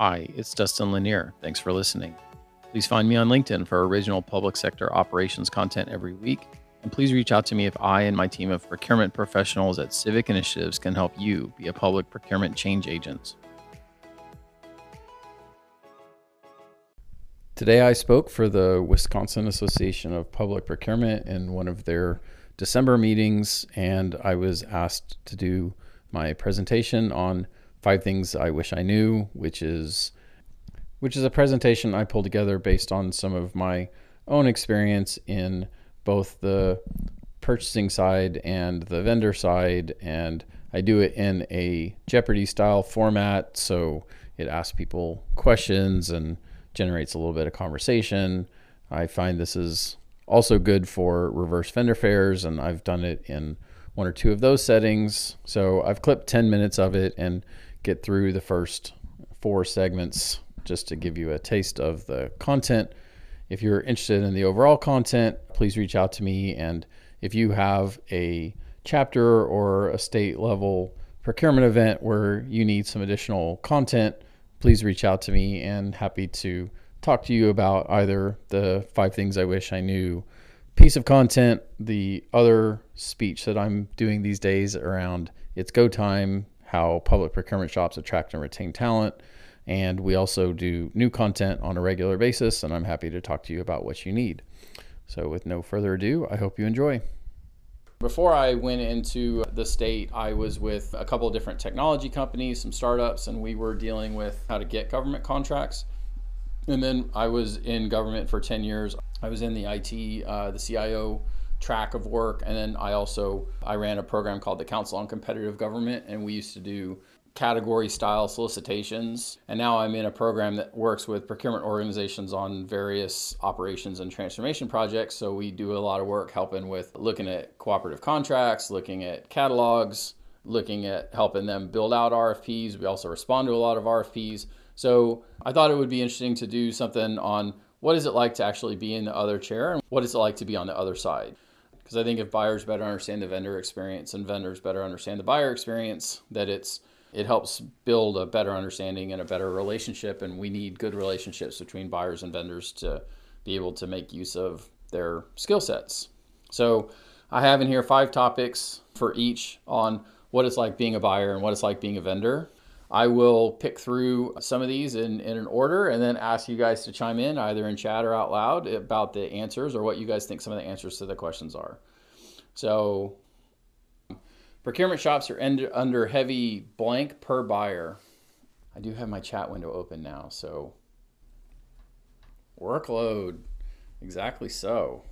Hi, it's Dustin Lanier. Thanks for listening. Please find me on LinkedIn for original public sector operations content every week. And please reach out to me if I and my team of procurement professionals at Civic Initiatives can help you be a public procurement change agent. Today, I spoke for the Wisconsin Association of Public Procurement in one of their December meetings, and I was asked to do my presentation on five things I wish I knew, which is which is a presentation I pulled together based on some of my own experience in both the purchasing side and the vendor side and I do it in a Jeopardy style format so it asks people questions and generates a little bit of conversation. I find this is also good for reverse vendor fairs and I've done it in one or two of those settings. So I've clipped 10 minutes of it and get through the first four segments just to give you a taste of the content. If you're interested in the overall content, please reach out to me. And if you have a chapter or a state level procurement event where you need some additional content, please reach out to me and happy to talk to you about either the five things I wish I knew piece of content, the other speech that I'm doing these days around it's go time, how public procurement shops attract and retain talent. And we also do new content on a regular basis, and I'm happy to talk to you about what you need. So, with no further ado, I hope you enjoy. Before I went into the state, I was with a couple of different technology companies, some startups, and we were dealing with how to get government contracts. And then I was in government for 10 years. I was in the IT, uh, the CIO track of work, and then I also I ran a program called the Council on Competitive Government, and we used to do category style solicitations. And now I'm in a program that works with procurement organizations on various operations and transformation projects. So we do a lot of work helping with looking at cooperative contracts, looking at catalogs, looking at helping them build out RFPs. We also respond to a lot of RFPs. So I thought it would be interesting to do something on what is it like to actually be in the other chair and what is it like to be on the other side. Because I think if buyers better understand the vendor experience and vendors better understand the buyer experience, that it's it helps build a better understanding and a better relationship and we need good relationships between buyers and vendors to be able to make use of their skill sets. So I have in here five topics for each on what it's like being a buyer and what it's like being a vendor. I will pick through some of these in, in an order and then ask you guys to chime in either in chat or out loud about the answers or what you guys think some of the answers to the questions are. So, procurement shops are under heavy blank per buyer. I do have my chat window open now, so workload. Exactly so.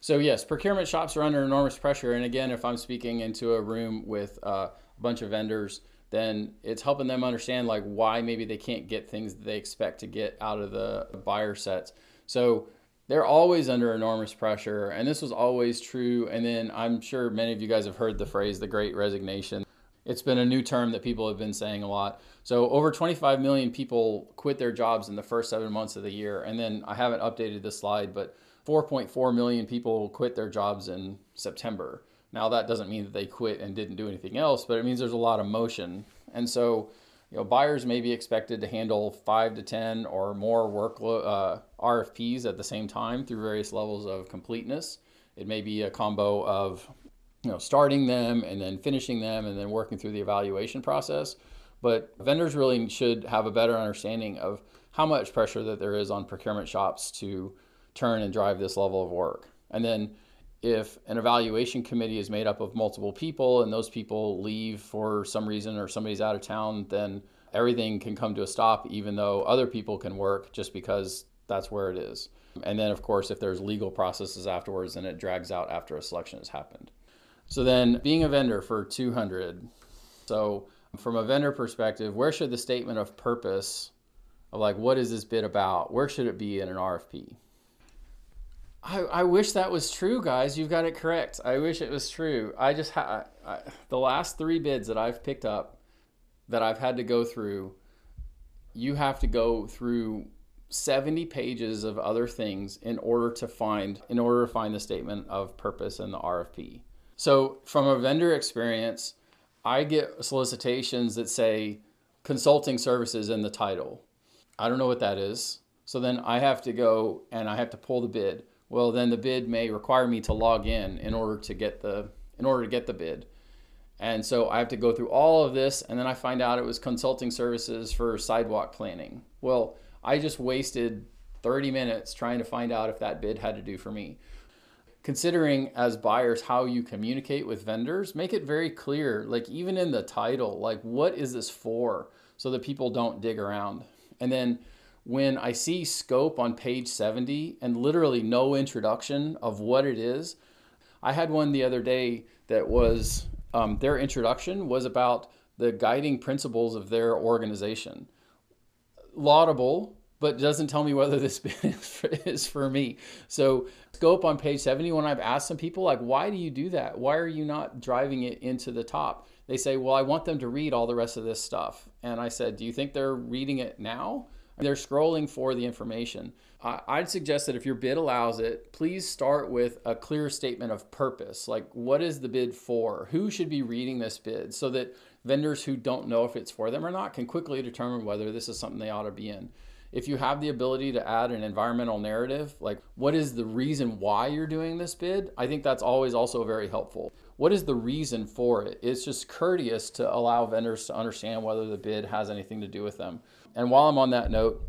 So, yes, procurement shops are under enormous pressure. And again, if I'm speaking into a room with uh, a bunch of vendors, then it's helping them understand like why maybe they can't get things that they expect to get out of the buyer sets. So they're always under enormous pressure, and this was always true. And then I'm sure many of you guys have heard the phrase "the Great Resignation." It's been a new term that people have been saying a lot. So over 25 million people quit their jobs in the first seven months of the year, and then I haven't updated this slide, but 4.4 million people quit their jobs in September. Now that doesn't mean that they quit and didn't do anything else, but it means there's a lot of motion. And so, you know, buyers may be expected to handle five to 10 or more workload uh, RFPs at the same time through various levels of completeness. It may be a combo of, you know, starting them and then finishing them and then working through the evaluation process. But vendors really should have a better understanding of how much pressure that there is on procurement shops to turn and drive this level of work. And then if an evaluation committee is made up of multiple people and those people leave for some reason or somebody's out of town, then everything can come to a stop, even though other people can work just because that's where it is. And then, of course, if there's legal processes afterwards, then it drags out after a selection has happened. So then, being a vendor for 200. So, from a vendor perspective, where should the statement of purpose of like, what is this bid about? Where should it be in an RFP? I, I wish that was true, guys. You've got it correct. I wish it was true. I just ha- I, the last three bids that I've picked up that I've had to go through. You have to go through 70 pages of other things in order to find in order to find the statement of purpose in the RFP. So from a vendor experience, I get solicitations that say consulting services in the title. I don't know what that is. So then I have to go and I have to pull the bid. Well, then the bid may require me to log in in order to get the in order to get the bid. And so I have to go through all of this and then I find out it was consulting services for sidewalk planning. Well, I just wasted 30 minutes trying to find out if that bid had to do for me. Considering as buyers how you communicate with vendors, make it very clear, like even in the title, like what is this for so that people don't dig around. And then when I see scope on page 70 and literally no introduction of what it is, I had one the other day that was um, their introduction was about the guiding principles of their organization. Laudable, but doesn't tell me whether this is for me. So, scope on page 70, when I've asked some people, like, why do you do that? Why are you not driving it into the top? They say, well, I want them to read all the rest of this stuff. And I said, do you think they're reading it now? They're scrolling for the information. I'd suggest that if your bid allows it, please start with a clear statement of purpose. Like, what is the bid for? Who should be reading this bid so that vendors who don't know if it's for them or not can quickly determine whether this is something they ought to be in. If you have the ability to add an environmental narrative, like what is the reason why you're doing this bid, I think that's always also very helpful. What is the reason for it? It's just courteous to allow vendors to understand whether the bid has anything to do with them. And while I'm on that note,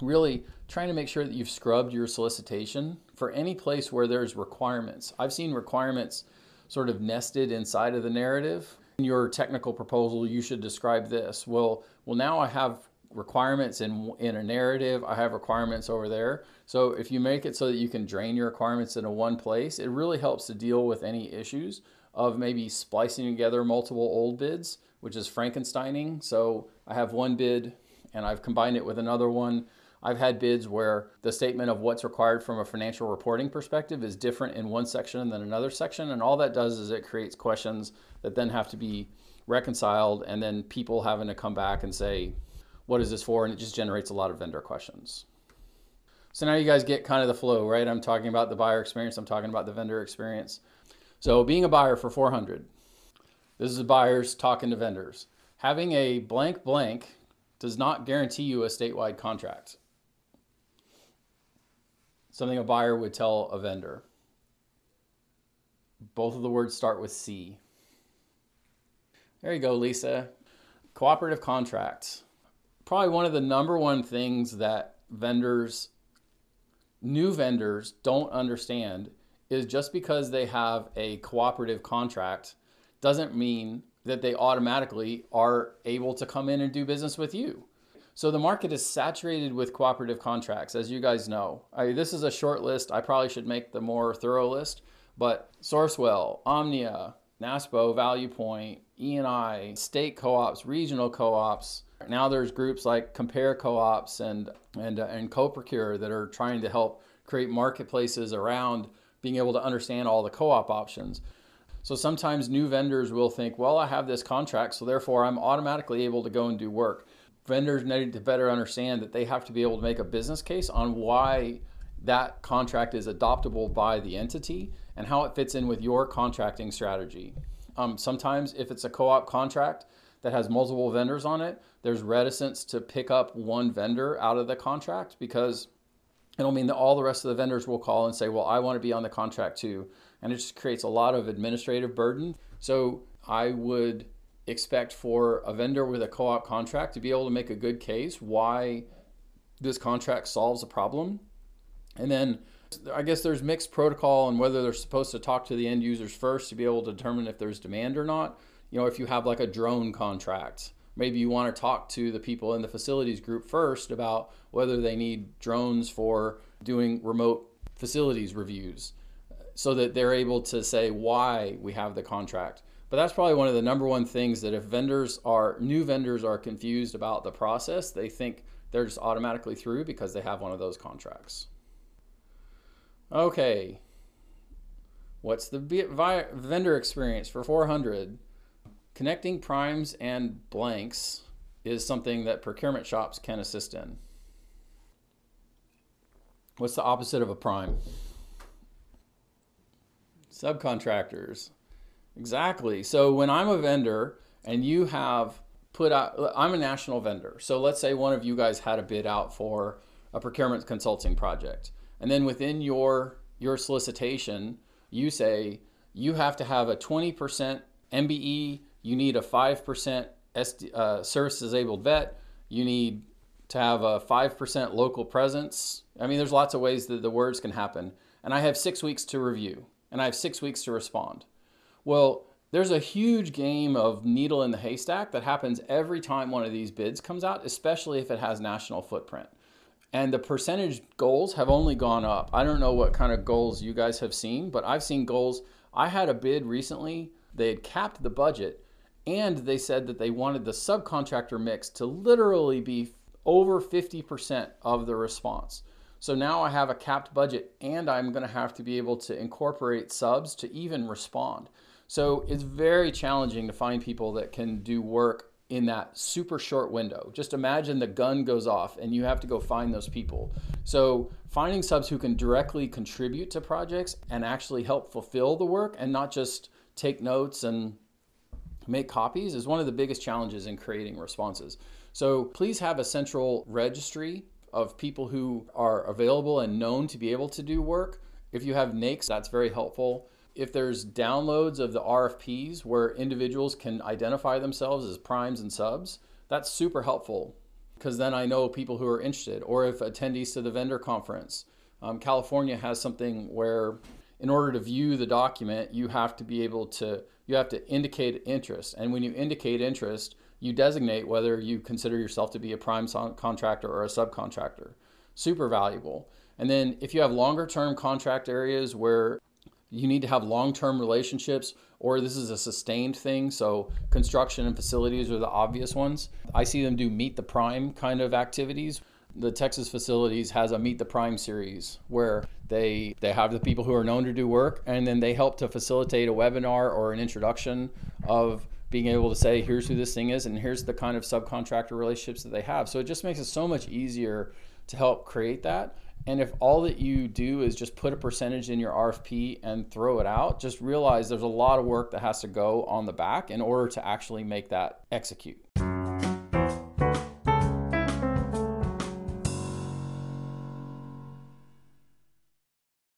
really trying to make sure that you've scrubbed your solicitation for any place where there's requirements. I've seen requirements sort of nested inside of the narrative. In your technical proposal, you should describe this. Well, well now I have requirements in in a narrative. I have requirements over there. So if you make it so that you can drain your requirements into one place, it really helps to deal with any issues of maybe splicing together multiple old bids, which is Frankensteining. So I have one bid and I've combined it with another one. I've had bids where the statement of what's required from a financial reporting perspective is different in one section than another section. And all that does is it creates questions that then have to be reconciled, and then people having to come back and say, what is this for? And it just generates a lot of vendor questions. So now you guys get kind of the flow, right? I'm talking about the buyer experience, I'm talking about the vendor experience. So being a buyer for 400, this is buyers talking to vendors. Having a blank blank does not guarantee you a statewide contract. Something a buyer would tell a vendor. Both of the words start with C. There you go, Lisa. Cooperative contracts. Probably one of the number one things that vendors, new vendors, don't understand is just because they have a cooperative contract doesn't mean that they automatically are able to come in and do business with you. So the market is saturated with cooperative contracts, as you guys know. I, this is a short list. I probably should make the more thorough list, but Sourcewell, Omnia, NASPO, Value Point, E&I, state co-ops, regional co-ops. Now there's groups like Compare Co-ops and and uh, and CoProcure that are trying to help create marketplaces around being able to understand all the co-op options. So sometimes new vendors will think, well, I have this contract, so therefore I'm automatically able to go and do work. Vendors need to better understand that they have to be able to make a business case on why that contract is adoptable by the entity and how it fits in with your contracting strategy. Um, sometimes, if it's a co op contract that has multiple vendors on it, there's reticence to pick up one vendor out of the contract because it'll mean that all the rest of the vendors will call and say, Well, I want to be on the contract too and it just creates a lot of administrative burden. So I would expect for a vendor with a co-op contract to be able to make a good case why this contract solves a problem. And then I guess there's mixed protocol and whether they're supposed to talk to the end users first to be able to determine if there's demand or not. You know, if you have like a drone contract, maybe you want to talk to the people in the facilities group first about whether they need drones for doing remote facilities reviews so that they're able to say why we have the contract. But that's probably one of the number one things that if vendors are new vendors are confused about the process, they think they're just automatically through because they have one of those contracts. Okay. What's the vendor experience for 400? Connecting primes and blanks is something that procurement shops can assist in. What's the opposite of a prime? Subcontractors. Exactly. So when I'm a vendor and you have put out, I'm a national vendor. So let's say one of you guys had a bid out for a procurement consulting project. And then within your, your solicitation, you say you have to have a 20% MBE, you need a 5% SD, uh, service disabled vet, you need to have a 5% local presence. I mean, there's lots of ways that the words can happen. And I have six weeks to review, and I have six weeks to respond. Well, there's a huge game of needle in the haystack that happens every time one of these bids comes out, especially if it has national footprint. And the percentage goals have only gone up. I don't know what kind of goals you guys have seen, but I've seen goals. I had a bid recently, they had capped the budget, and they said that they wanted the subcontractor mix to literally be over 50% of the response. So now I have a capped budget and I'm to have to be able to incorporate subs to even respond. So it's very challenging to find people that can do work in that super short window. Just imagine the gun goes off and you have to go find those people. So finding subs who can directly contribute to projects and actually help fulfill the work and not just take notes and make copies is one of the biggest challenges in creating responses. So please have a central registry of people who are available and known to be able to do work. If you have NAICS, that's very helpful. If there's downloads of the RFPs where individuals can identify themselves as primes and subs, that's super helpful because then I know people who are interested. Or if attendees to the vendor conference, um, California has something where in order to view the document, you have to be able to you have to indicate interest. And when you indicate interest, you designate whether you consider yourself to be a prime contractor or a subcontractor. Super valuable. And then if you have longer term contract areas where you need to have long term relationships or this is a sustained thing, so construction and facilities are the obvious ones. I see them do meet the prime kind of activities. The Texas facilities has a meet the prime series where they they have the people who are known to do work and then they help to facilitate a webinar or an introduction of being able to say, here's who this thing is, and here's the kind of subcontractor relationships that they have. So it just makes it so much easier to help create that. And if all that you do is just put a percentage in your RFP and throw it out, just realize there's a lot of work that has to go on the back in order to actually make that execute.